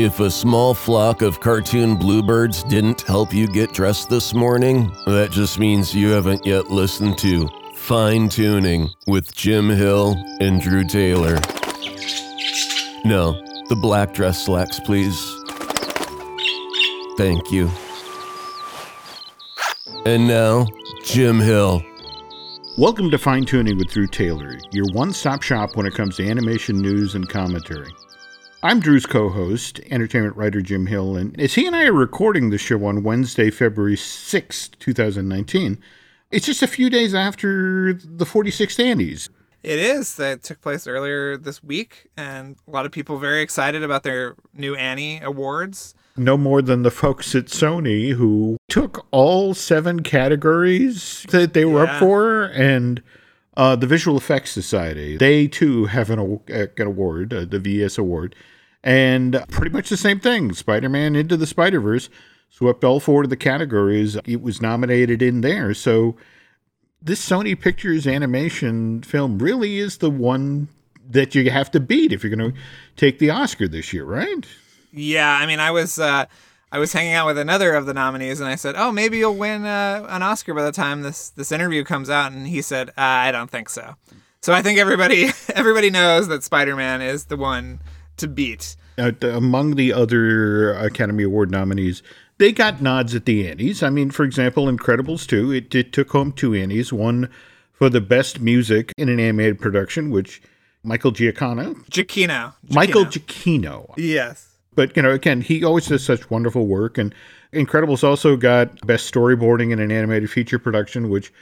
If a small flock of cartoon bluebirds didn't help you get dressed this morning, that just means you haven't yet listened to Fine Tuning with Jim Hill and Drew Taylor. No, the black dress slacks, please. Thank you. And now, Jim Hill. Welcome to Fine Tuning with Drew Taylor, your one stop shop when it comes to animation news and commentary. I'm Drew's co host, entertainment writer Jim Hill, and as he and I are recording the show on Wednesday, February 6th, 2019, it's just a few days after the 46th Annies. It is. That took place earlier this week, and a lot of people very excited about their new Annie Awards. No more than the folks at Sony who took all seven categories that they were Yeah. up for and uh, the Visual Effects Society. They too have an, uh, an award, uh, the VS Award, and pretty much the same thing. Spider Man Into the Spider Verse swept all four of the categories. It was nominated in there. So this Sony Pictures animation film really is the one that you have to beat if you're going to take the Oscar this year, right? Yeah, I mean, I was uh, I was hanging out with another of the nominees, and I said, "Oh, maybe you'll win uh, an Oscar by the time this this interview comes out." And he said, uh, "I don't think so." So I think everybody everybody knows that Spider Man is the one to beat. uh, among the other Academy Award nominees, they got nods at the Annies. I mean, for example, Incredibles 2, it, it took home two Annies, one for the best music in an animated production, which Michael Giacchino, Giacchino. Michael. Giacchino. Yes. But, you know, again, he always does such wonderful work. And Incredibles also got best storyboarding in an animated feature production, which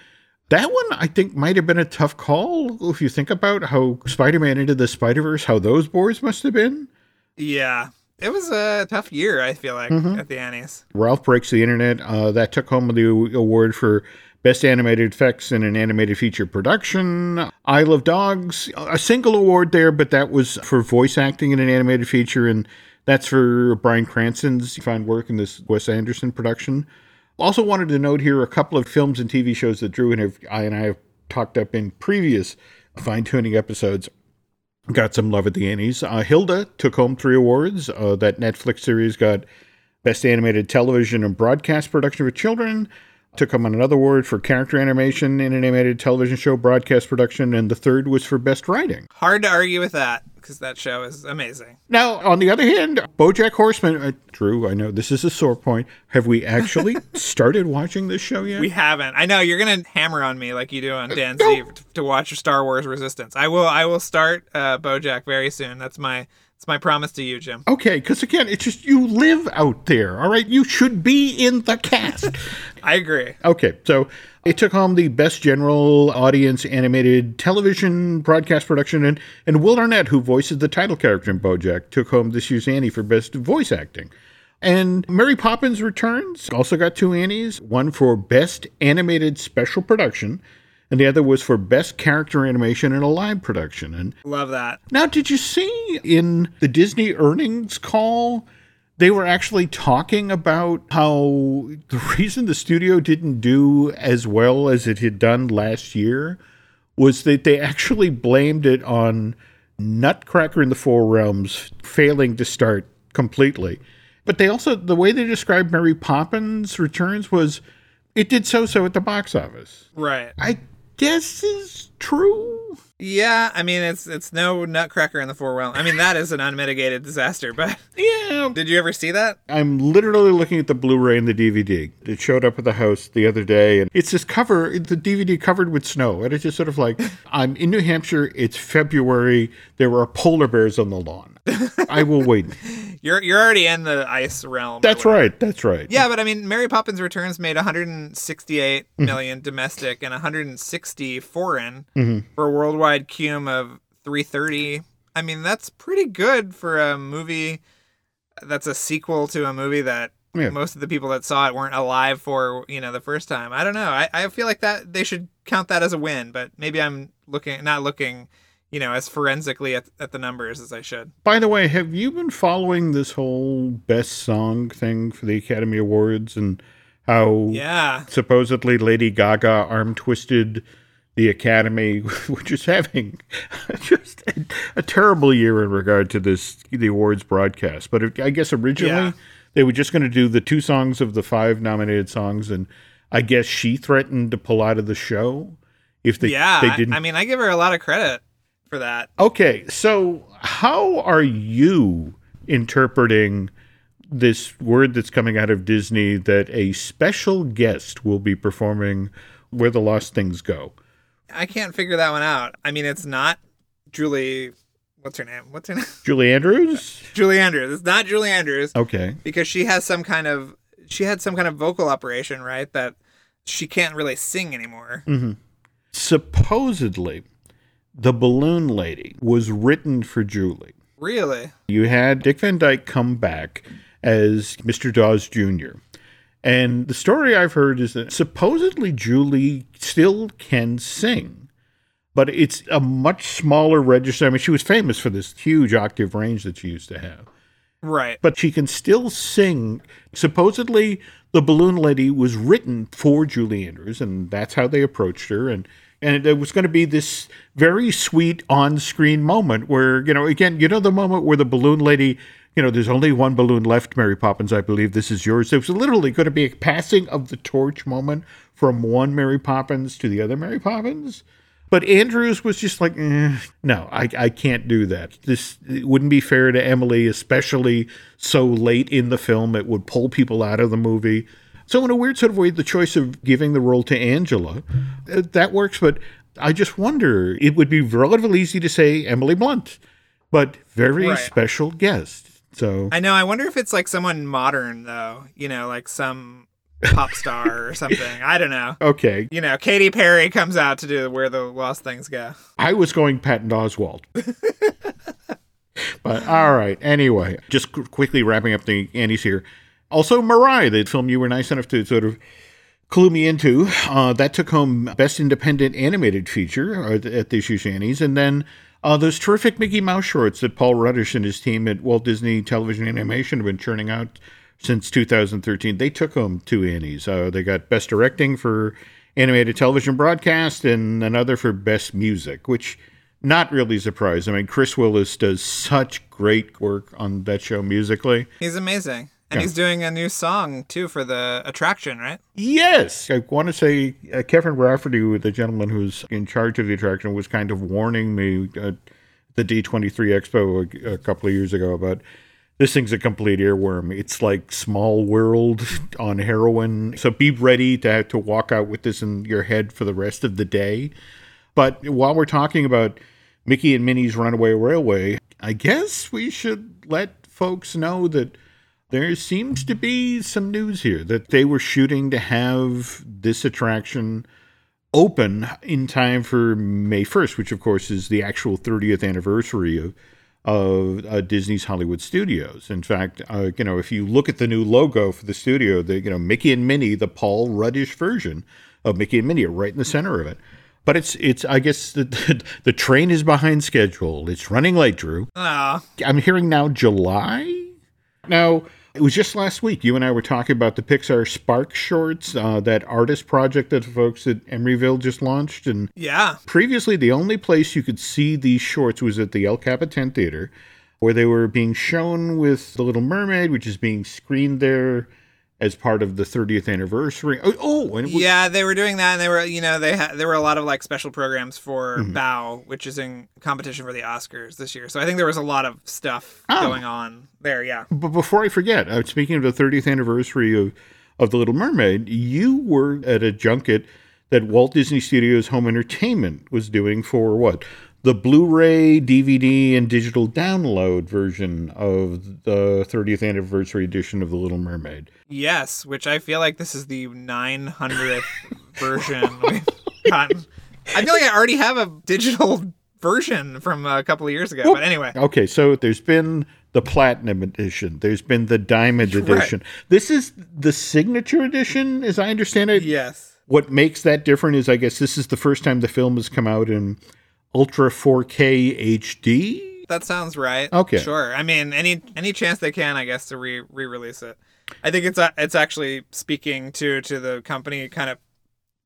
that one I think might have been a tough call if you think about how Spider Man into the Spider Verse, how those boards must have been. Yeah. It was a tough year. I feel like at the Annies. Ralph Breaks the Internet. Uh, that took home the award for Best Animated Effects in an Animated Feature Production. Isle of Dogs, a single award there, but that was for voice acting in an animated feature, and that's for Bryan Cranston's fine work in this Wes Anderson production. Also wanted to note here a couple of films and TV shows that Drew and I and I have talked up in previous fine tuning episodes got some love at the Annies. Uh, Hilda took home three awards. Uh, that Netflix series got Best Animated Television and Broadcast Production for Children. Took home another award for character animation in an animated television show, broadcast production, and the third was for Best Writing. Hard to argue with that because that show is amazing. Now, on the other hand, BoJack Horseman. Uh, Drew, I know this is a sore point. Have we actually started watching this show yet? We haven't. I know you're gonna hammer on me like you do on Dan Z to watch Star Wars Resistance. I will. I will start uh, BoJack very soon. That's my. That's my promise to you, Jim. Okay, because again, it's just you live out there, all right? You should be in the cast. I agree. Okay, so it took home the best general audience animated television broadcast production, and, and Will Arnett, who voices the title character in BoJack, took home this year's Annie for best voice acting. And Mary Poppins Returns also got two Annies, one for best animated special production, and the other was for best character animation in a live production. And Love that. now, did you see in the Disney earnings call? They were actually talking about how the reason the studio didn't do as well as it had done last year was that they actually blamed it on Nutcracker in the Four Realms failing to start completely. But they also, the way they described Mary Poppins Returns was it did so so at the box office. Right. I guess is true. Yeah. I mean, it's it's no Nutcracker in the Four Realms. I mean, that is an unmitigated disaster. But Yeah, did you ever see that? I'm literally looking at the Blu-ray and the DVD. It showed up at the house the other day, and it's this cover, the DVD covered with snow, and it's just sort of like I'm in New Hampshire. It's February. There are polar bears on the lawn. I will wait. You're you're already in the ice realm. That's right. That's right. Yeah, but I mean, Mary Poppins Returns made 168 mm-hmm. million domestic and 160 foreign mm-hmm. for a worldwide cum of 330. I mean, that's pretty good for a movie that's a sequel to a movie that Yeah. most of the people that saw it weren't alive for, you know, the first time. I don't know. I, I feel like that they should count that as a win, but maybe I'm looking not looking, you know, as forensically at, at the numbers as I should. By the way, have you been following this whole best song thing for the Academy Awards and how Yeah. supposedly Lady Gaga arm twisted the Academy, which is having just a, a terrible year in regard to this the awards broadcast. But it, I guess originally Yeah. they were just going to do the two songs of the five nominated songs, and I guess she threatened to pull out of the show if they yeah, they didn't. I mean, I give her a lot of credit for that. Okay, so how are you interpreting this word that's coming out of Disney that a special guest will be performing Where the Lost Things Go? I can't figure that one out. I mean, it's not Julie. What's her name? What's her name? Julie Andrews? Julie Andrews. It's not Julie Andrews Okay. because she has some kind of she had some kind of vocal operation, right? That she can't really sing anymore. Mm-hmm. Supposedly, The Balloon Lady was written for Julie. Really? You had Dick Van Dyke come back as Mr. Dawes Jr. And the story I've heard is that supposedly Julie still can sing, but it's a much smaller register. I mean, she was famous for this huge octave range that she used to have, Right. but she can still sing. Supposedly, The Balloon Lady was written for Julie Andrews, and that's how they approached her. And and it was going to be this very sweet on-screen moment where you know, again, you know, the moment where the balloon lady, you know, there's only one balloon left, Mary Poppins. I believe this is yours. It was literally going to be a passing of the torch moment from one Mary Poppins to the other Mary Poppins. But Andrews was just like, eh, no, I, I can't do that. This wouldn't be fair to Emily, especially so late in the film. It would pull people out of the movie. So, in a weird sort of way, the choice of giving the role to Angela, uh, that works. But I just wonder, it would be relatively easy to say Emily Blunt, but very Right. special guest. So, I know. I wonder if it's like someone modern though. You know, like some pop star or something. I don't know. okay, You know, Katy Perry comes out to do where the lost things go. I was going Patton Oswalt. but all right. Anyway, just quickly wrapping up the Annies here. Also, Mirai, the film you were nice enough to sort of clue me into, uh, that took home Best Independent Animated Feature uh, at the year's And then uh, those terrific Mickey Mouse shorts that Paul Rudish and his team at Walt Disney Television Animation have been churning out since 2013. They took home two Annies. Uh, they got Best Directing for Animated Television Broadcast and another for Best Music, which not really surprised. I mean, Chris Willis does such great work on that show musically. He's amazing. And Yeah. he's doing a new song too for the attraction, right? Yes, I want to say uh, Kevin Rafferty, the gentleman who's in charge of the attraction, was kind of warning me at the D23 Expo a, a couple of years ago about this thing's a complete earworm. It's like Small World on heroin. So be ready to have to walk out with this in your head for the rest of the day. But while we're talking about Mickey and Minnie's Runaway Railway, I guess we should let folks know that there seems to be some news here that they were shooting to have this attraction open in time for May 1st, which of course is the actual 30th anniversary of of uh, Disney's Hollywood Studios. In fact, uh, you know, if you look at the new logo for the studio, the you know Mickey and Minnie, the Paul Rudish version of Mickey and Minnie, are right in the center of it. But it's it's I guess the the, the train is behind schedule. It's running late, Drew. Oh, I'm hearing now July. Now, it was just last week you and I were talking about the Pixar Spark shorts, uh, that artist project that the folks at Emeryville just launched. And yeah. previously, the only place you could see these shorts was at the El Capitan Theater, where they were being shown with The Little Mermaid, which is being screened there as part of the 30th anniversary. Oh, oh and was, Yeah, they were doing that, and they were, you know, they had there were a lot of like special programs for Mm-hmm. Bao, which is in competition for the Oscars this year. So I think there was a lot of stuff Oh. going on there. Yeah, But before I forget, uh, speaking of the 30th anniversary of, of The Little Mermaid, you were at a junket that Walt Disney Studios Home Entertainment was doing for what? The Blu ray, DVD, and digital download version of the 30th anniversary edition of The Little Mermaid. yes, which I feel like this is the 900th version we've gotten. I feel like I already have a digital version from a couple of years ago. But anyway, Okay, so there's been the Platinum Edition, there's been the Diamond Edition. This is the Signature Edition, as I understand it. yes, What makes that different is, I guess, this is the first time the film has come out in Ultra 4K HD. that sounds right. Okay. sure. I mean, any any chance they can, I guess, to re re release it. I think it's a, it's actually speaking to to the company kind of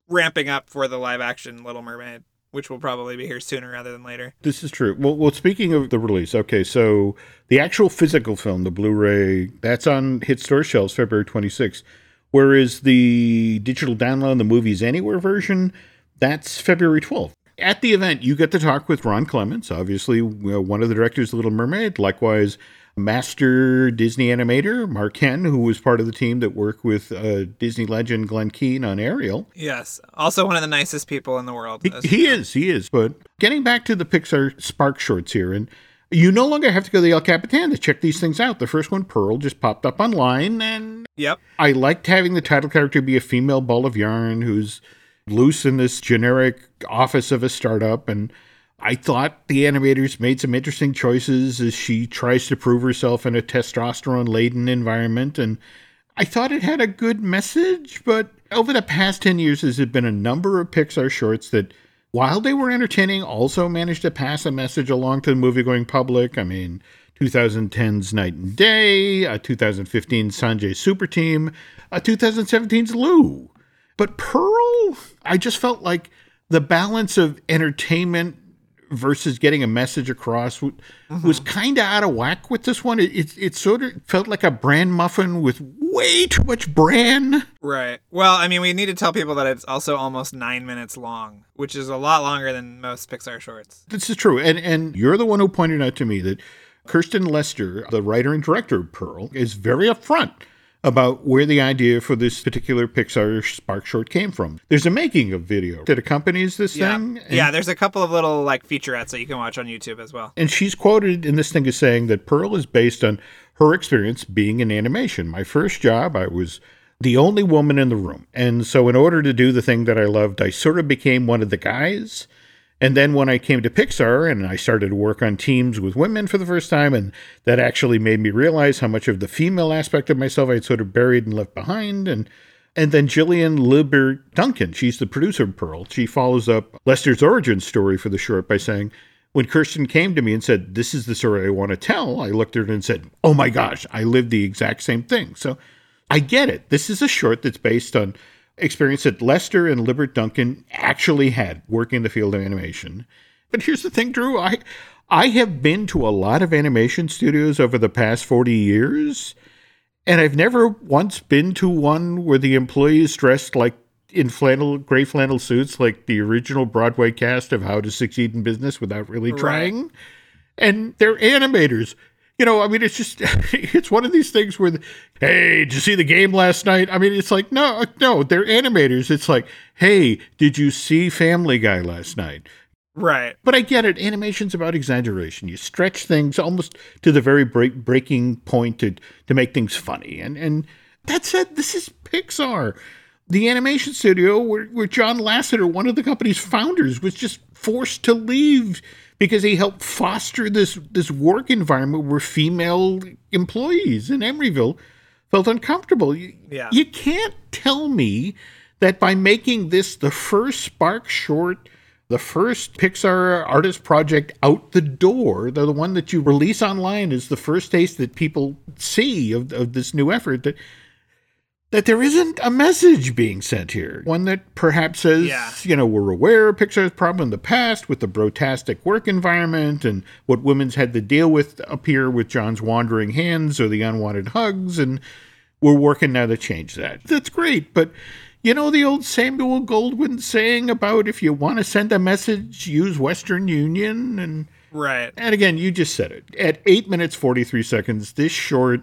ramping up for the live action Little Mermaid, which will probably be here sooner rather than later. This is true. Well, well, speaking of the release, okay, so the actual physical film, the Blu-ray, that's on hit store shelves February 26th, whereas the digital download, the movies anywhere version, that's February 12th. At the event, you get to talk with Ron Clements, obviously one of the directors of Little Mermaid. Likewise, master Disney animator Mark Henn, who was part of the team that worked with uh, Disney legend Glen Keane on Ariel. Yes, also one of the nicest people in the world. He, he is, he is. But getting back to the Pixar Spark shorts here, and you no longer have to go to the El Capitan to check these things out. The first one, Purl, just popped up online, and yep, I liked having the title character be a female ball of yarn who's loose in this generic office of a startup and I thought the animators made some interesting choices as she tries to prove herself in a testosterone laden environment. And I thought it had a good message, but over the past 10 years, there's been a number of Pixar shorts that, while they were entertaining, also managed to pass a message along to the movie going public. I mean, 2010's Night and Day, a 2015 Sanjay Super Team, a 2017's Lou. But Purl, I just felt like the balance of entertainment versus getting a message across mm-hmm. was kind of out of whack with this one. It, it, it sort of felt like a bran muffin with way too much bran. Right. Well, I mean, we need to tell people that it's also almost nine minutes long, which is a lot longer than most Pixar shorts. This is true, and and you're the one who pointed out to me that Kristen Lester, the writer and director of Purl, is very upfront about where the idea for this particular Pixar Spark short came from. There's a making of video that accompanies this yeah. thing. yeah, there's a couple of little like featurettes that you can watch on YouTube as well. And she's quoted in this thing as saying that Purl is based on her experience being in animation. My first job, I was the only woman in the room. And so in order to do the thing that I loved, I sort of became one of the guys and then when I came to Pixar and I started to work on teams with women for the first time, and that actually made me realize how much of the female aspect of myself I'd sort of buried and left behind. And and then Gillian Libbert Duncan, she's the producer of Purl. She follows up Lester's origin story for the short by saying, when Kristen came to me and said, This is the story I want to tell, I looked at her and said, Oh my gosh, I lived the exact same thing. So I get it. This is a short that's based on experience that Lester and Libbert Duncan actually had working in the field of animation. But here's the thing, Drew. I I have been to a lot of animation studios over the past 40 years, and I've never once been to one where the employees dressed like in flannel gray flannel suits like the original Broadway cast of How to Succeed in Business without really trying. Right. And they're animators you know, I mean, it's just, it's one of these things where, the, hey, did you see the game last night? I mean, it's like, no, uh, no, they're animators. It's like, hey, did you see Family Guy last night? Right. But I get it. Animation's about exaggeration. You stretch things almost to the very break, breaking point to, to make things funny. And, and that said, this is Pixar. The animation studio where, where John Lasseter, one of the company's founders, was just forced to leave because he helped foster this this work environment where female employees in Emeryville felt uncomfortable. You, yeah. you can't tell me that by making this the first Spark short, the first Pixar artist project out the door, the, the one that you release online is the first taste that people see of, of this new effort, that that there isn't a message being sent here. One that perhaps says, yeah. you know, we're aware of Pixar's problem in the past with the brotastic work environment and what women's had to deal with up here with John's wandering hands or the unwanted hugs, and we're working now to change that. That's great, but you know the old Samuel Goldwyn saying about if you want to send a message, use Western Union and Right. And again, you just said it. At 8 minutes 43 seconds, this short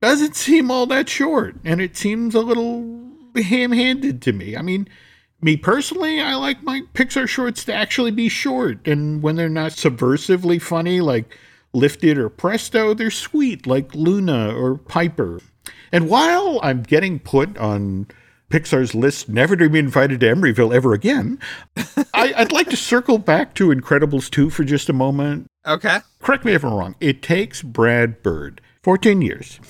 doesn't seem all that short, and it seems a little ham handed to me. I mean, me personally, I like my Pixar shorts to actually be short, and when they're not subversively funny like Lifted or Presto, they're sweet like Luna or Piper. And while I'm getting put on Pixar's list never to be invited to Emeryville ever again, I, would like to circle back to Incredibles 2 for just a moment. Okay. Correct me if I'm wrong. It takes Brad Bird 14 years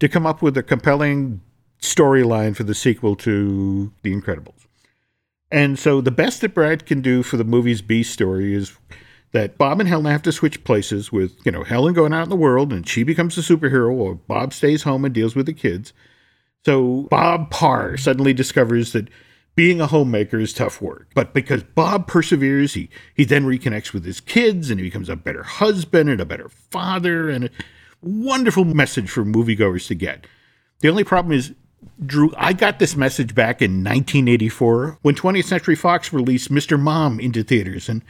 to come up with a compelling storyline for the sequel to The Incredibles. And so the best that Brad can do for the movie's B story is that Bob and Helen have to switch places with, you know, Helen going out in the world and she becomes a superhero while Bob stays home and deals with the kids. So Bob Parr suddenly discovers that being a homemaker is tough work. But because Bob perseveres, he, he then reconnects with his kids and he becomes a better husband and a better father and a wonderful message for moviegoers to get. The only problem is, Drew, I got this message back in 1984 when 20th Century Fox released Mr. Mom into theaters. And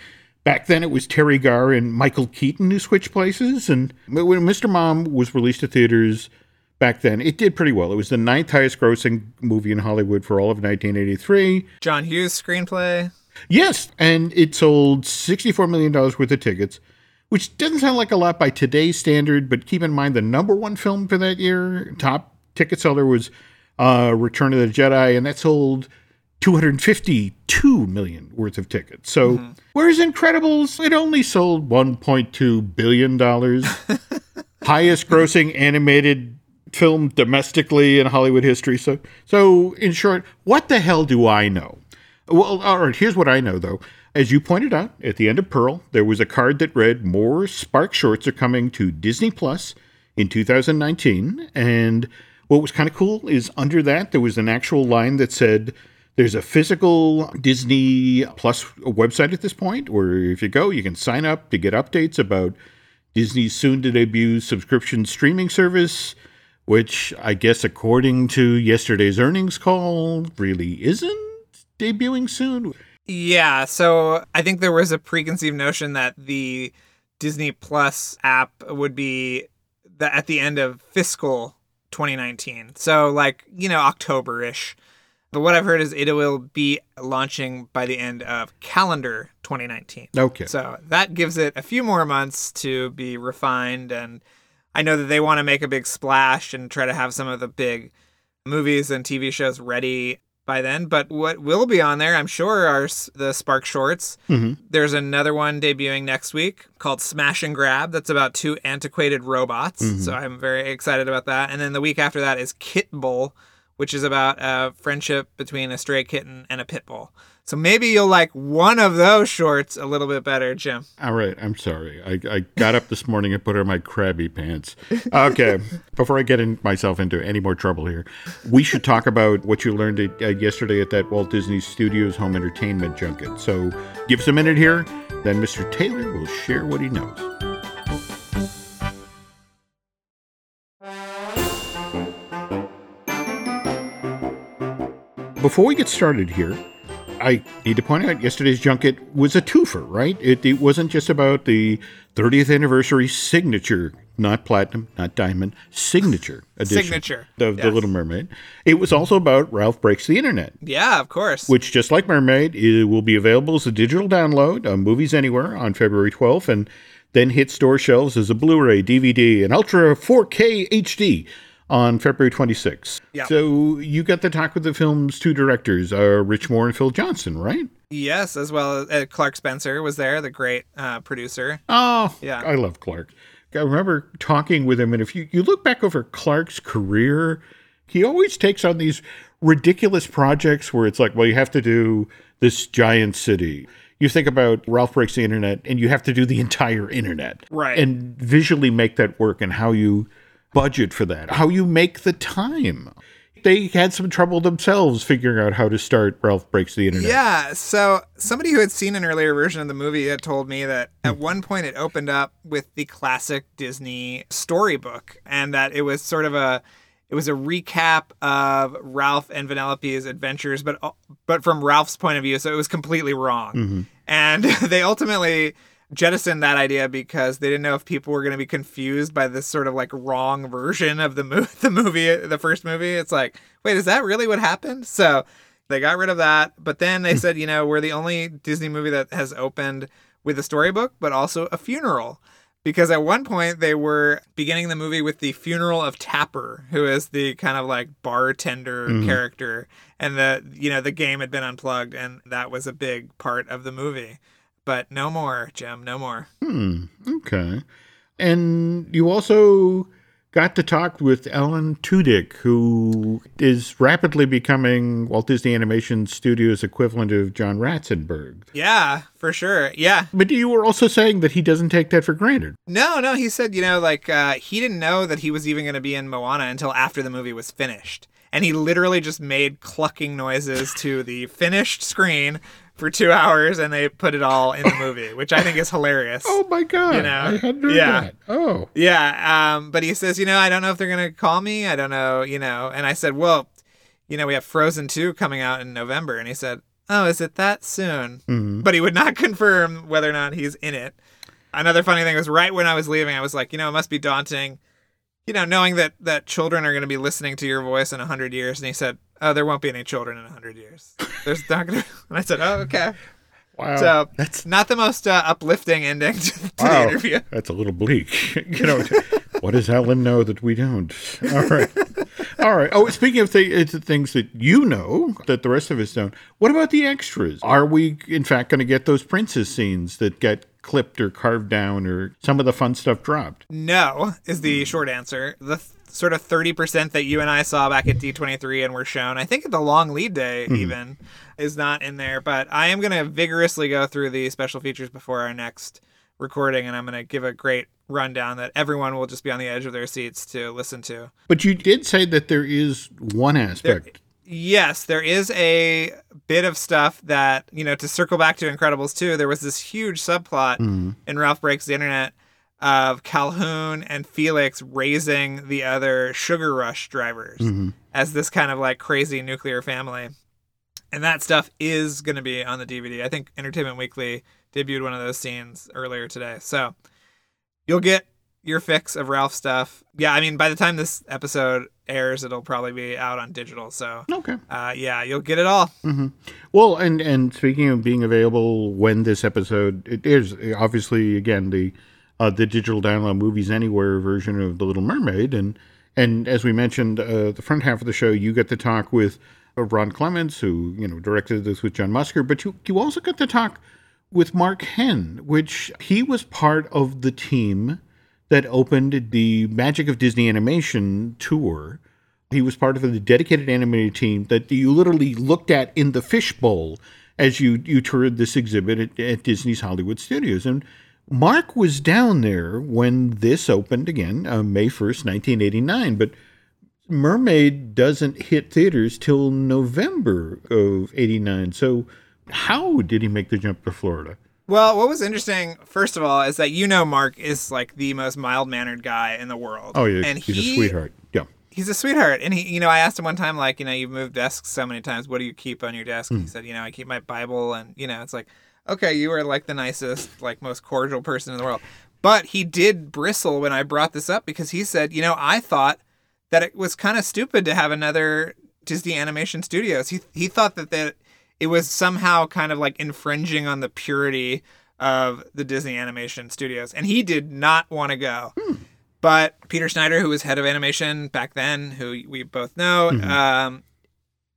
back then it was Teri Garr and Michael Keaton who switched places. And when Mr. Mom was released to theaters, back then. It did pretty well. It was the ninth highest grossing movie in Hollywood for all of 1983. John Hughes screenplay. Yes, and it sold $64 million worth of tickets, which doesn't sound like a lot by today's standard, but keep in mind the number one film for that year, top ticket seller was uh, Return of the Jedi, and that sold 252 million worth of tickets. So, mm-hmm. whereas Incredibles, it only sold 1.2 billion dollars. highest grossing animated film domestically in Hollywood history. So, so in short, what the hell do I know? Well, all right, here's what I know though. As you pointed out, at the end of Purl, there was a card that read more Spark shorts are coming to Disney Plus in 2019. And what was kind of cool is under that, there was an actual line that said, there's a physical Disney Plus website at this point where if you go, you can sign up to get updates about Disney's soon to debut subscription streaming service which I guess, according to yesterday's earnings call, really isn't debuting soon. Yeah, so I think there was a preconceived notion that the Disney Plus app would be the, at the end of fiscal 2019. So, like, you know, October ish. But what I've heard is it will be launching by the end of calendar 2019. Okay. So that gives it a few more months to be refined and I know that they want to make a big splash and try to have some of the big movies and TV shows ready by then. But what will be on there, I'm sure, are the Spark Shorts. Mm-hmm. There's another one debuting next week called Smash and Grab. That's about two antiquated robots. Mm-hmm. So I'm very excited about that. And then the week after that is Kitbull, which is about a friendship between a stray kitten and a pit bull. So maybe you'll like one of those shorts a little bit better, Jim. All right. I'm sorry. I, I got up this morning and put on my crabby pants. Okay. Before I get in myself into any more trouble here, we should talk about what you learned at, uh, yesterday at that Walt Disney Studios home entertainment junket. So give us a minute here. Then Mr. Taylor will share what he knows. Before we get started here, I need to point out yesterday's junket was a twofer, right? It, it wasn't just about the 30th anniversary signature, not platinum, not diamond, signature edition. Signature. Of yes. The Little Mermaid. It was also about Ralph Breaks the Internet. Yeah, of course. Which, just like Mermaid, it will be available as a digital download on Movies Anywhere on February 12th and then hit store shelves as a Blu ray, DVD, and Ultra 4K HD on February 26th. Yeah. So you got to talk with the film's two directors, uh, Rich Moore and Phil Johnston, right? Yes, as well as uh, Clark Spencer was there, the great uh, producer. Oh, yeah. I love Clark. I remember talking with him, and if you, you look back over Clark's career, he always takes on these ridiculous projects where it's like, well, you have to do this giant city. You think about Ralph Breaks the Internet, and you have to do the entire internet. Right. And visually make that work, and how you budget for that, how you make the time. They had some trouble themselves figuring out how to start Ralph Breaks the Internet. Yeah. So, somebody who had seen an earlier version of the movie had told me that at one point it opened up with the classic Disney storybook and that it was sort of a it was a recap of Ralph and Vanellope's adventures, but but from Ralph's point of view, so it was completely wrong. Mm-hmm. And they ultimately jettisoned that idea because they didn't know if people were going to be confused by this sort of like wrong version of the movie, the movie, the first movie. It's like, wait, is that really what happened? So they got rid of that. But then they hmm. said, you know, we're the only Disney movie that has opened with a storybook, but also a funeral. Because at one point they were beginning the movie with the funeral of Tapper, who is the kind of like bartender mm-hmm. character, and the you know the game had been unplugged, and that was a big part of the movie but no more, Jim. No more. Hmm. Okay. And you also got to talk with Alan Tudyk, who is rapidly becoming Walt Disney Animation Studios' equivalent of John Ratzenberg. Yeah, for sure. Yeah. But you were also saying that he doesn't take that for granted. No, no. He said, you know, like uh, he didn't know that he was even going to be in Moana until after the movie was finished. and he literally just made clucking noises to the finished screen for two hours, and they put it all in the movie, which I think is hilarious. Oh my god! You know, I hadn't heard yeah. that. Oh, Yeah, um, but he says, you know, I don't know if they're gonna call me. I don't know, you know. And I said, well, you know, we have Frozen two coming out in November, and he said, oh, is it that soon? Mhm. But he would not confirm whether or not he's in it. Another funny thing was right when I was leaving, I was like, you know, it must be daunting, you know, knowing that that children are going to be listening to your voice in a hundred years. And he said, oh, there won't be any children in a hundred years. There's not gonna. And I said, oh, okay. wow! So that's not the most uh, uplifting ending to, to the interview. That's a little bleak. you know, what does Helen know that we don't? All right, all right. Oh, speaking of th- things that you know that the rest of us don't. What about the extras? Are we in fact going to get those princess scenes that get clipped or carved down, or some of the fun stuff dropped? No, is the short answer. The th- sort of 30% that you and I saw back at D23 and were shown, I think at the long lead day mm-hmm. even, is not in there. But I am going to vigorously go through the special features before our next recording, and I'm going to give a great rundown that everyone will just be on the edge of their seats to listen to. But you did say that there is one aspect. Yes, there is a bit of stuff that, you know, to circle back to Incredibles 2, there was this huge subplot mm-hmm. in Ralph Breaks the Internet of Calhoun and Felix raising the other Sugar Rush drivers mm-hmm. as this kind of like crazy nuclear family. And that stuff is going to be on the DVD. I think Entertainment Weekly debuted one of those scenes earlier today. So you'll get your fix of Ralph stuff. Yeah, I mean, by the time this episode airs, it'll probably be out on digital. So, Okay. uh, yeah, you'll get it all. Well, and and speaking of being available when this episode it is obviously again the uh, the digital download movies anywhere version of the Little Mermaid, and and as we mentioned, uh, the front half of the show you get to talk with uh, Ron Clements, who you know directed this with John Musker, but you you also get to talk with Mark Henn, which he was part of the team that opened the Magic of Disney Animation tour. He was part of the dedicated animated team that you literally looked at in the fishbowl as you you toured this exhibit at, at Disney's Hollywood Studios. And Mark was down there when this opened again, uh, May first, nineteen eighty nine. But Mermaid doesn't hit theaters till November of eighty nine. So how did he make the jump to Florida? Well, what was interesting, first of all, is that you know Mark is like the most mild mannered guy in the world. Oh yeah, and he's he, a sweetheart. Yeah. He's a sweetheart, and he, you know, I asked him one time, like, you know, you've moved desks so many times. What do you keep on your desk? And he hmm. said, you know, I keep my Bible, and you know, it's like, okay, you are like the nicest, like most cordial person in the world. But he did bristle when I brought this up because he said, you know, I thought that it was kind of stupid to have another Disney Animation Studios. He he thought that that it was somehow kind of like infringing on the purity of the Disney Animation Studios, and he did not want to go. Hmm. But Peter Schneider, who was head of animation back then, who we both know, hmm. um,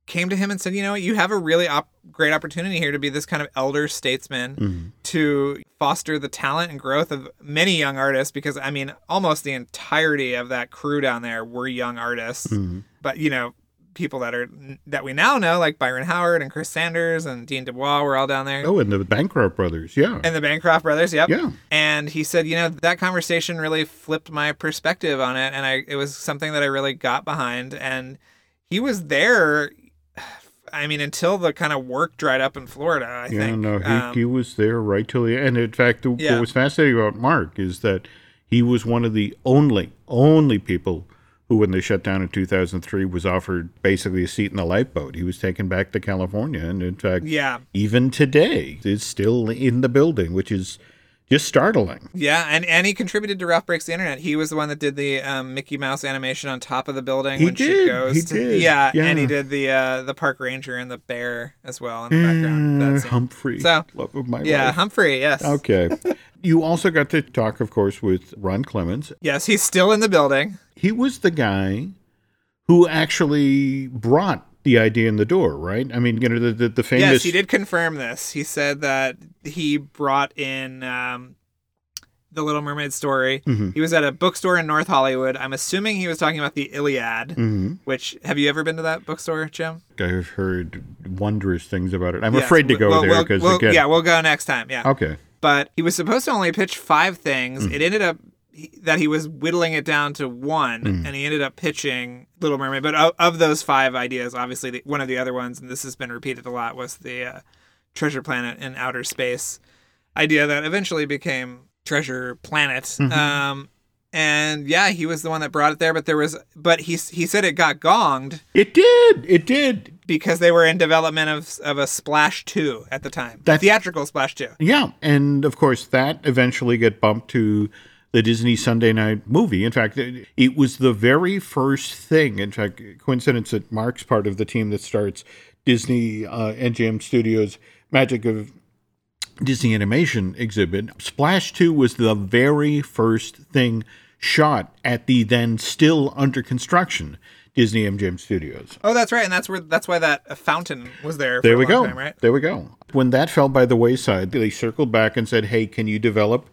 came to him and said, "You know, you have a really op- great opportunity here to be this kind of elder statesman hmm. to foster the talent and growth of many young artists. Because I mean, almost the entirety of that crew down there were young artists, but you know." People that are that we now know, like Byron Howard and Chris Sanders and Dean DeBlois, were all down there Oh, and the Bancroft brothers. Yeah. and the Bancroft brothers. Yep. Yeah. And he said, you know, that conversation really flipped my perspective on it, and I it was something that I really got behind. And he was there. I mean, until the kind of work dried up in Florida. I Yeah, think. no, he, Um, he was there right till the end. In fact, the, Yeah. what was fascinating about Mark is that he was one of the only, only people who, when they shut down in 2003, was offered basically a seat in the lifeboat. He was taken back to California, and in fact, yeah. even today, is still in the building, which is just startling. Yeah, and, and he contributed to Ralph Breaks the Internet. He was the one that did the um, Mickey Mouse animation on top of the building He when she did, goes. he to, did, Yeah, and he did the uh, the park ranger and the bear as well in the background. Uh, That scene. Humphrey, So, love of my Yeah, life. Humphrey. Yes. Okay. you also got to talk, of course, with Ron Clements. Yes, he's still in the building. he was the guy who actually brought the idea in the door, right? I mean, you know, the the, the famous. Yes, he did confirm this. He said that he brought in um, the Little Mermaid story. Mhm. He was at a bookstore in North Hollywood. I'm assuming he was talking about the Iliad. Mhm. Which have you ever been to that bookstore, Jim? I've heard wondrous things about it. I'm Yes, afraid to go we'll- there we'll- because we'll- again. yeah, we'll go next time. Yeah, Okay. but he was supposed to only pitch five things. Mm. It ended up that he was whittling it down to one, Mm. and he ended up pitching Little Mermaid. But of, of those five ideas, obviously the, one of the other ones, and this has been repeated a lot, was the uh, Treasure Planet in outer space idea that eventually became Treasure Planet. Mm-hmm. Um, and yeah, he was the one that brought it there. But there was, but he he said it got gonged It did. It did. because they were in development of of a Splash Two at the time, That's- theatrical Splash Two. Yeah, and of course that eventually get bumped to the Disney Sunday night movie. In fact, it, it was the very first thing. In fact, coincidence that Mark's part of the team that starts Disney uh, MGM Studios Magic of Disney Animation exhibit. Splash 2 was the very first thing shot at the then still under construction Disney MGM Studios. Oh, that's right, and that's where that's why that uh, fountain was there. For There a we go. Time, right? There we go. When that fell by the wayside, they circled back and said, "Hey, can you develop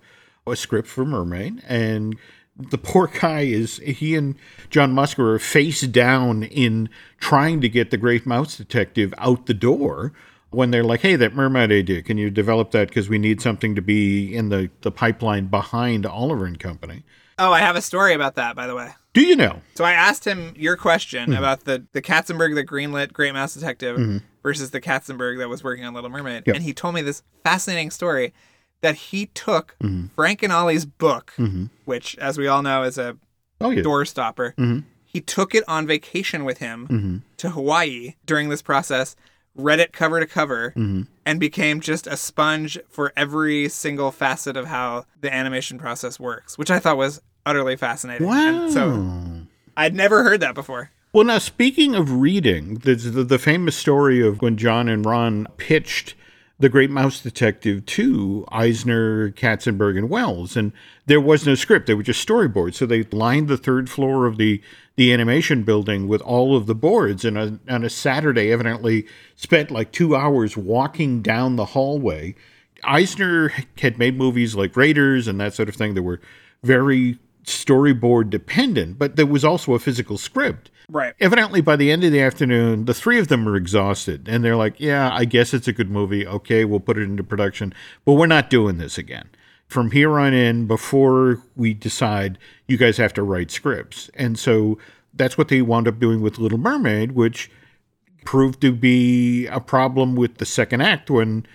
a script for Mermaid?" And the poor guy is he and John Musker are face down in trying to get the Great Mouse Detective out the door. When they're like, "Hey, that mermaid idea, can you develop that? Because we need something to be in the, the pipeline behind Oliver and Company." Oh, I have a story about that, by the way. Do you know? So I asked him your question Hmm. about the the Katzenberg that greenlit Great Mouse Detective Mm-hmm. versus the Katzenberg that was working on Little Mermaid, Yep. and he told me this fascinating story that he took Mm-hmm. Frank and Ollie's book, which, as we all know, is a Oh yeah. door stopper. Mm-hmm. He took it on vacation with him to Hawaii during this process, read it cover to cover, Mm-hmm. and became just a sponge for every single facet of how the animation process works, which I thought was utterly fascinating. Wow. And so I'd never heard that before. Well, now speaking of reading, there's the, the famous story of when John and Ron pitched the Great Mouse Detective to Eisner, Katzenberg, and Wells, and there was no script; they were just storyboards. So they lined the third floor of the the animation building with all of the boards, and a, on a Saturday, evidently spent like two hours walking down the hallway. Eisner had made movies like Raiders and that sort of thing that were very storyboard dependent, but there was also a physical script. Right. Evidently, by the end of the afternoon, the three of them are exhausted, and they're like, "Yeah, I guess it's a good movie. Okay, we'll put it into production, but we're not doing this again. From here on in, before we decide, you guys have to write scripts." And so that's what they wound up doing with Little Mermaid, which proved to be a problem with the second act when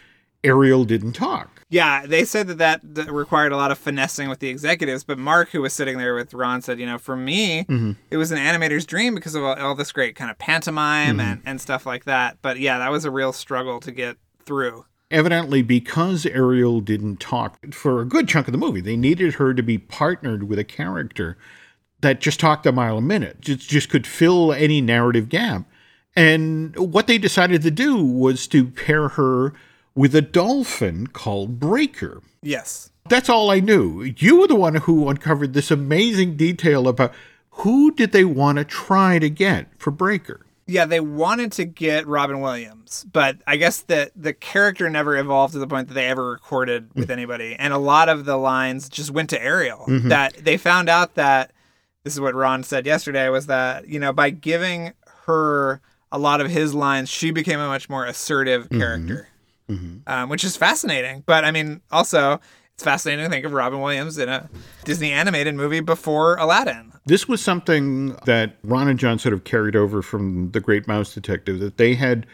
Ariel didn't talk. Yeah, they said that, that that required a lot of finessing with the executives, but Mark, who was sitting there with Ron, said, you know, for me, mm-hmm. it was an animator's dream because of all, all this great kind of pantomime mm-hmm. and, and stuff like that. But yeah, that was a real struggle to get through. evidently because Ariel didn't talk for a good chunk of the movie, they needed her to be partnered with a character that just talked a mile a minute, just, just could fill any narrative gap. And what they decided to do was to pair her with a dolphin called Breaker. Yes. That's all I knew. You were the one who uncovered this amazing detail about who did they want to try to get for Breaker. Yeah, they wanted to get Robin Williams, but I guess that the character never evolved to the point that they ever recorded with mm. anybody. And a lot of the lines just went to Ariel. Mm-hmm. That they found out that this is what Ron said yesterday was that, you know, by giving her a lot of his lines, she became a much more assertive mm-hmm. character, Um, which is fascinating. But I mean, also, it's fascinating to think of Robin Williams in a Disney animated movie before Aladdin. This was something that Ron and John sort of carried over from The Great Mouse Detective, that they had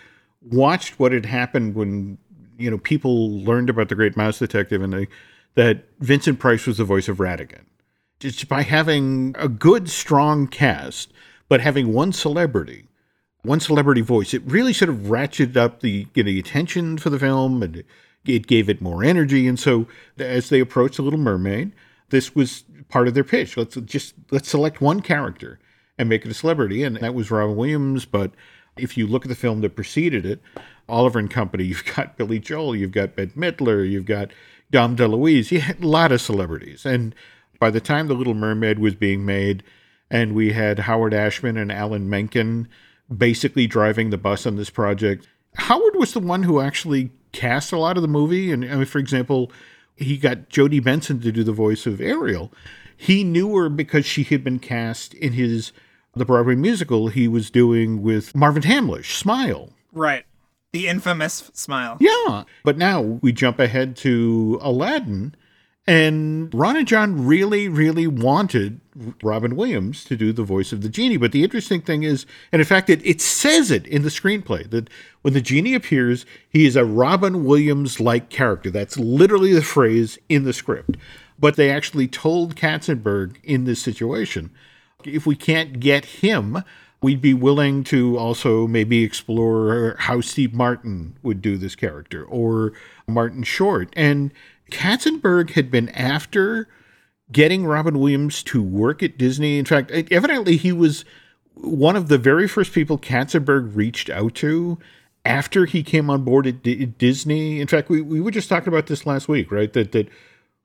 watched what had happened when, you know, people learned about The Great Mouse Detective and they, that Vincent Price was the voice of Ratigan. Just by having a good, strong cast, but having one celebrity, one celebrity voice, it really sort of ratcheted up the, you know, attention for the film and it gave it more energy. And so as they approached The Little Mermaid, this was part of their pitch. Let's just let's select one character and make it a celebrity, and that was Robin Williams. But if you look at the film that preceded it, Oliver and Company, you've got Billy Joel, you've got Bette Midler, you've got Dom DeLuise. You had a lot of celebrities, and by the time The Little Mermaid was being made, and we had Howard Ashman and Alan Menken basically driving the bus on this project. Howard was the one who actually cast a lot of the movie, and I mean, for example he got Jodi Benson to do the voice of Ariel. He knew her because she had been cast in his the Broadway musical he was doing with Marvin Hamlisch, Smile. Right. The infamous smile. Yeah. But now we jump ahead to Aladdin, And Ron and John really, really wanted Robin Williams to do the voice of the genie. But the interesting thing is, and in fact, it, it says it in the screenplay that when the genie appears, he is a Robin Williams like character. That's literally the phrase in the script. But they actually told Katzenberg in this situation if we can't get him, we'd be willing to also maybe explore how Steve Martin would do this character or Martin Short. And Katzenberg had been after getting Robin Williams to work at Disney. In fact, evidently he was one of the very first people Katzenberg reached out to after he came on board at D- Disney. In fact, we, we were just talking about this last week, right? That that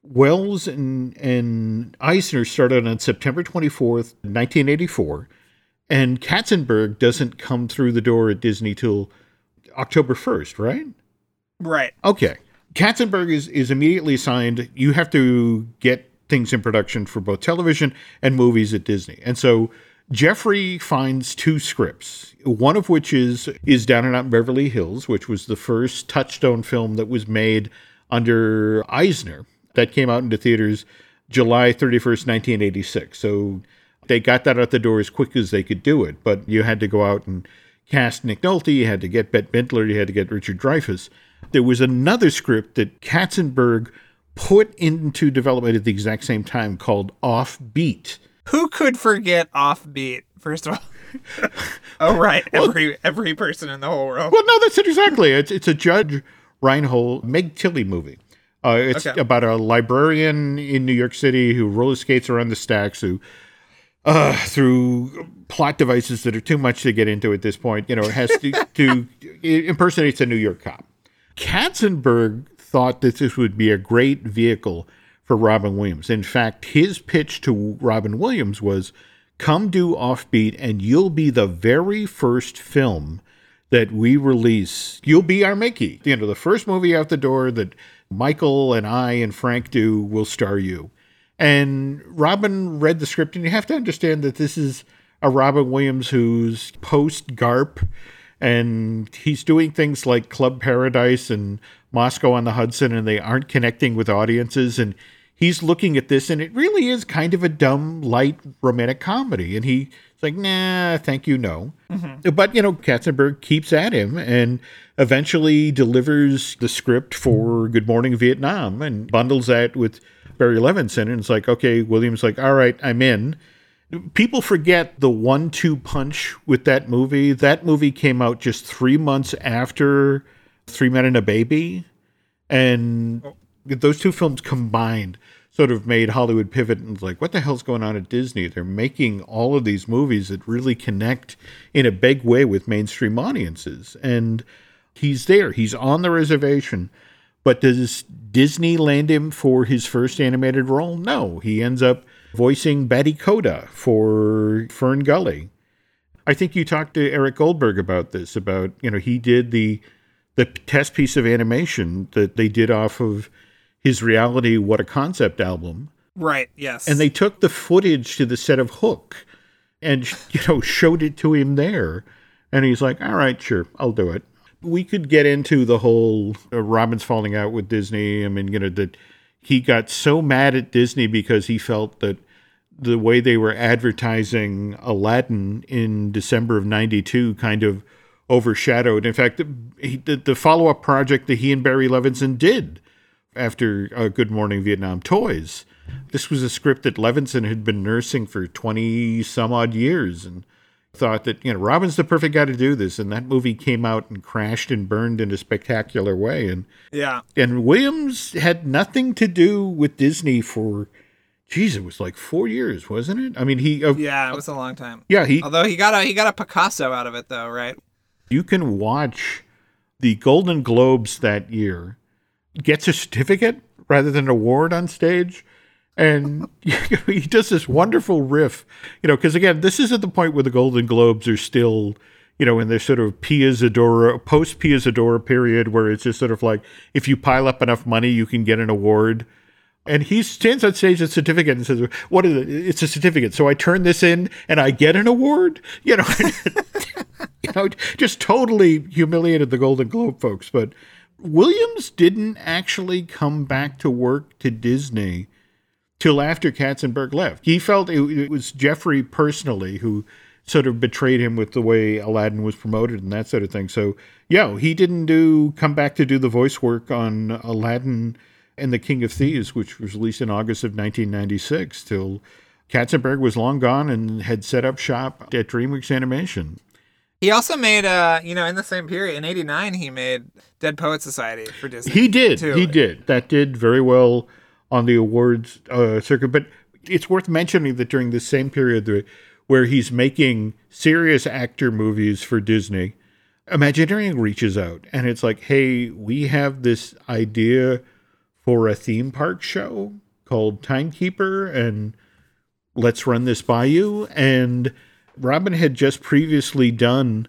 Wells and and Eisner started on September 24th, 1984, and Katzenberg doesn't come through the door at Disney till October 1st, right? Right. Okay. Katzenberg is, is immediately assigned, you have to get things in production for both television and movies at Disney. And so Jeffrey finds two scripts, one of which is is Down and Out in Beverly Hills, which was the first touchstone film that was made under Eisner that came out into theaters July 31st, 1986. So they got that out the door as quick as they could do it, but you had to go out and cast Nick Nolte, you had to get Bette Midler, you had to get Richard Dreyfuss. There was another script that Katzenberg put into development at the exact same time called Offbeat. Who could forget Offbeat? First of all, oh right, well, every every person in the whole world. Well, no, that's it exactly. It's it's a Judge Reinhold Meg Tilly movie. Uh, it's okay. about a librarian in New York City who roller skates around the stacks, who uh, through plot devices that are too much to get into at this point, you know, it has to, to impersonates a New York cop. Katzenberg thought that this would be a great vehicle for Robin Williams. In fact, his pitch to Robin Williams was come do Offbeat, and you'll be the very first film that we release. You'll be our Mickey. You know, the first movie out the door that Michael and I and Frank do will star you. And Robin read the script, and you have to understand that this is a Robin Williams who's post GARP, and he's doing things like Club Paradise and Moscow on the Hudson, and they aren't connecting with audiences. And he's looking at this, and it really is kind of a dumb, light romantic comedy. And he's like, nah, thank you, no. Mm-hmm. But, you know, Katzenberg keeps at him and eventually delivers the script for Good Morning Vietnam and bundles that with Barry Levinson. And it's like, okay, Williams like, all right, I'm in. People forget the one two punch with that movie. That movie came out just three months after Three Men and a Baby. And oh. those two films combined sort of made Hollywood pivot and like, what the hell's going on at Disney? They're making all of these movies that really connect in a big way with mainstream audiences. And he's there, he's on the reservation. But does Disney land him for his first animated role? No. He ends up voicing Batty Koda for FernGully. I think you talked to Eric Goldberg about this, about, you know, he did the the test piece of animation that they did off of his reality What a Concept album. Right, yes. And they took the footage to the set of Hook and, you know, showed it to him there. And he's like, all right, sure, I'll do it we could get into the whole uh, Robin's falling out with Disney. I mean, you know, that he got so mad at Disney because he felt that the way they were advertising Aladdin in December of 92 kind of overshadowed. In fact, the, the, follow up project that he and Barry Levinson did after uh, Good Morning Vietnam Toys. This was a script that Levinson had been nursing for 20 some odd years. And thought that, you know, Robin's the perfect guy to do this. And that movie came out and crashed and burned in a spectacular way. And yeah. And Williams had nothing to do with Disney for geez, it was like four years, wasn't it? I mean, he uh, yeah, it was a long time. Yeah, he although he got a he got a Picasso out of it though, right? You can watch the Golden Globes that year, gets a certificate rather than an award on stage, and he does this wonderful riff, you know, because again, this is at the point where the Golden Globes are still, you know, in this sort of Pia Zadora, post Pia Zadora period where it's just sort of like if you pile up enough money, you can get an award. And he stands on stage with a certificate and says, "What is it? It's a certificate. So I turn this in and I get an award." You know, you know, just totally humiliated the Golden Globe folks. But Williams didn't actually come back to work to Disney till after Katzenberg left. He felt it, it was Jeffrey personally who sort of betrayed him with the way Aladdin was promoted and that sort of thing. So, yeah, he didn't do come back to do the voice work on Aladdin and the King of Thieves, which was released in August of 1996, till Katzenberg was long gone and had set up shop at DreamWorks Animation. He also made, uh, you know, in the same period, in '89, he made Dead Poet Society for Disney. He did. too. He did. That did very well on the awards uh, circuit. But it's worth mentioning that during the same period where he's making serious actor movies for Disney, Imagineering reaches out and it's like, hey, we have this idea for a theme park show called Timekeeper, and let's run this by you. And Robin had just previously done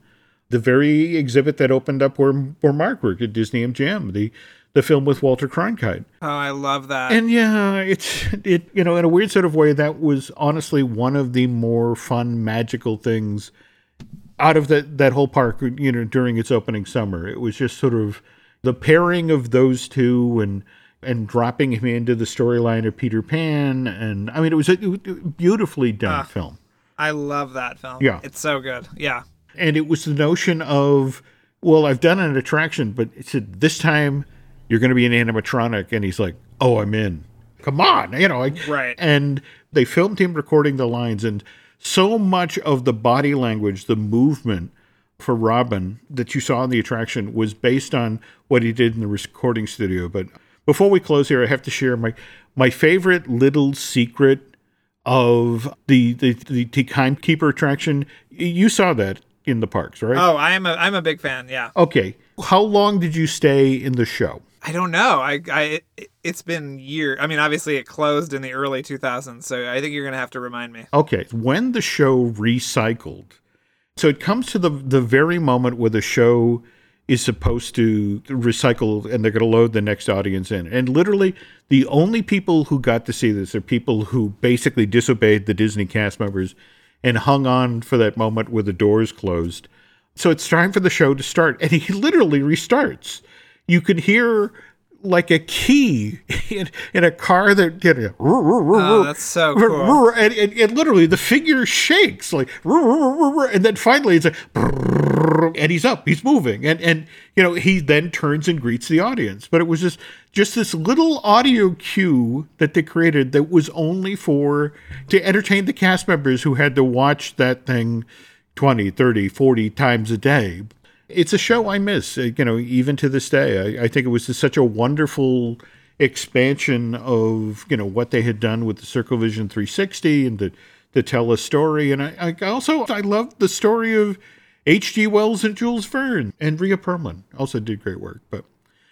the very exhibit that opened up where, where Mark worked at Disney MGM, the the film with Walter Cronkite. Oh, I love that. And yeah, it's it you know in a weird sort of way that was honestly one of the more fun magical things out of that that whole park you know during its opening summer. It was just sort of the pairing of those two and and dropping him into the storyline of Peter Pan and I mean it was a beautifully done ah, film. I love that film. Yeah. It's so good. Yeah. And it was the notion of well, I've done an attraction, but it said this time you're going to be an animatronic and he's like, "Oh, I'm in." Come on, you know, like, Right. And they filmed him recording the lines and so much of the body language, the movement for Robin that you saw in the attraction was based on what he did in the recording studio. But before we close here, I have to share my my favorite little secret of the the the, the timekeeper attraction. You saw that in the parks, right? Oh, I am a I'm a big fan. Yeah. Okay. How long did you stay in the show? I don't know. I I it, it's been year. I mean, obviously it closed in the early 2000s, so I think you're gonna have to remind me. Okay, when the show recycled, so it comes to the the very moment where the show is supposed to recycle and they're going to load the next audience in. And literally, the only people who got to see this are people who basically disobeyed the Disney cast members and hung on for that moment where the doors closed. So it's time for the show to start, and he literally restarts. You could hear like a key in, in a car that you know, Oh, that's so cool. and, and, and literally the figure shakes like and then finally it's like and he's up he's moving and and you know he then turns and greets the audience but it was just just this little audio cue that they created that was only for to entertain the cast members who had to watch that thing 20 30 40 times a day it's a show I miss, uh, you know, even to this day. I, I think it was just such a wonderful expansion of, you know, what they had done with the Circle Vision 360 and to, to tell a story. And I, I also, I loved the story of H.G. Wells and Jules Verne and Rhea Perlman also did great work. But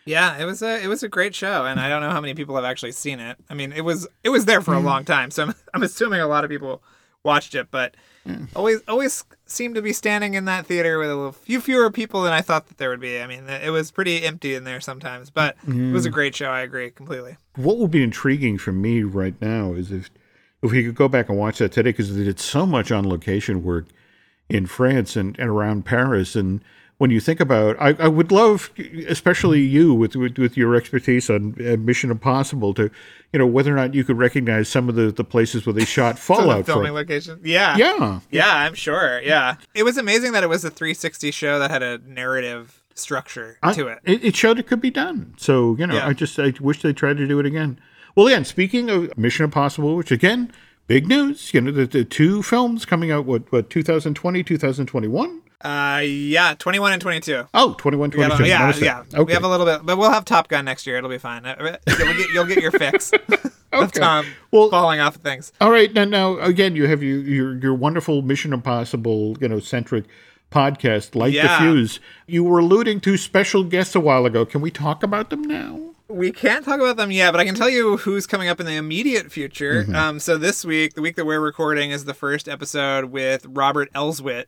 Yeah, it was a it was a great show, and I don't know how many people have actually seen it. I mean, it was it was there for a long time, so I'm, I'm assuming a lot of people watched it, but always always seemed to be standing in that theater with a little, few fewer people than I thought that there would be. I mean, it was pretty empty in there sometimes, but it was a great show. I agree completely. what will be intriguing for me right now is if if we could go back and watch that today because they did so much on location work in France and, and around Paris and when you think about I, I would love especially you with, with with your expertise on uh, Mission Impossible to you know whether or not you could recognize some of the, the places where they shot Fallout filming from. location, yeah, Yeah. yeah, I'm sure. Yeah, it was amazing that it was a 360 show that had a narrative structure I- to it. it. It showed it could be done. So, you know, Yeah. I just I wish they tried to do it again. Well, again, speaking of Mission Impossible, which again, big news, you know, the, the two films coming out, what, what 2020, 2021? Uh, yeah, 21 and 22. Oh, 21, We 22. a- yeah, yeah. Okay. We have a little bit, but we'll have Top Gun next year. It'll be fine. Uh, You'll get, you'll get your fix of Okay. Tom Well- falling off of things. All right, now, now again, you have your your, your wonderful Mission Impossible, you know, centric podcast, Light Yeah. the Fuse. You were alluding to special guests a while ago. Can we talk about them now? We can't talk about them yet, but I can tell you who's coming up in the immediate future. Um, so this week, the week that we're recording, is the first episode with Robert Elswit,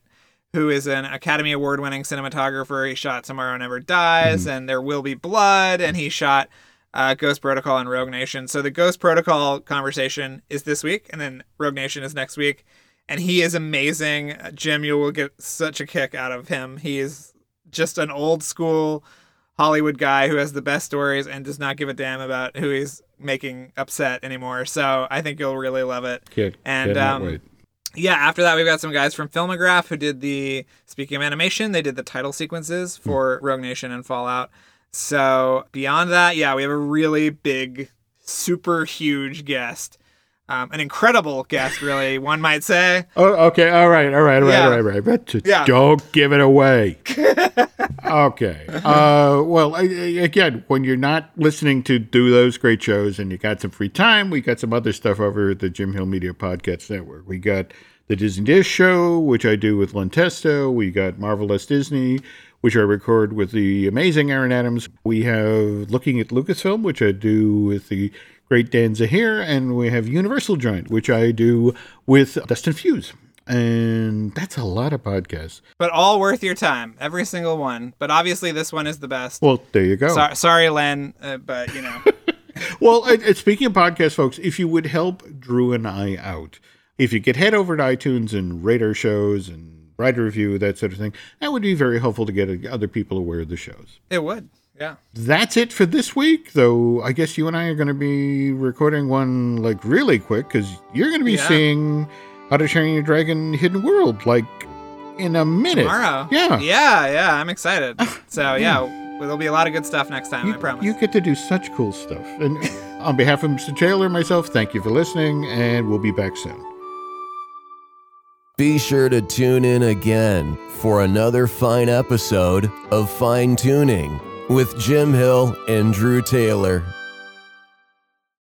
who is an Academy Award winning cinematographer. He shot Tomorrow Never Dies and There Will Be Blood, and he shot uh, Ghost Protocol and Rogue Nation. So the Ghost Protocol conversation is this week, and then Rogue Nation is next week. And he is amazing. Jim, you will get such a kick out of him. He is just an old school Hollywood guy who has the best stories and does not give a damn about who he's making upset anymore. So I think you'll really love it. Can't, And, um. Yeah, after that, we've got some guys from Filmograph who did the, speaking of animation, they did the title sequences for Rogue Nation and Fallout. So beyond that, yeah, we have a really big, super huge guest. Um, an incredible guest, really, one might say. Oh, okay. All right. All right. All right. Yeah. All right. All right. But just Yeah. don't give it away. okay. Uh, well, again, when you're not listening to do those great shows and you got some free time, we got some other stuff over at the Jim Hill Media Podcast Network. We got the Disney Dish Show, which I do with Len Testa. We got Marvelous Disney, which I record with the amazing Aaron Adams. We have Looking at Lucasfilm, which I do with the great Danza here, and we have Universal Joint, which I do with Dustin Fuse. And that's a lot of podcasts. But all worth your time, every single one. But obviously, this one is the best. Well, there you go. So- sorry, Len, uh, but you know. Well, and, and speaking of podcasts, folks, if you would help Drew and I out, if you could head over to iTunes and rate our shows and write a review, that sort of thing, that would be very helpful to get other people aware of the shows. It would. Yeah. That's it for this week, though. I guess you and I are going to be recording one like really quick because you're going to be Yeah. seeing How to Train Your Dragon Hidden World like in a minute. Tomorrow. Yeah. Yeah, yeah. I'm excited. Ah. So, yeah, there'll be a lot of good stuff next time, I You, promise. you get to do such cool stuff. And on behalf of Mr. Taylor and myself, thank you for listening, and we'll be back soon. Be sure to tune in again for another fine episode of Fine Tuning with Jim Hill and Drew Taylor.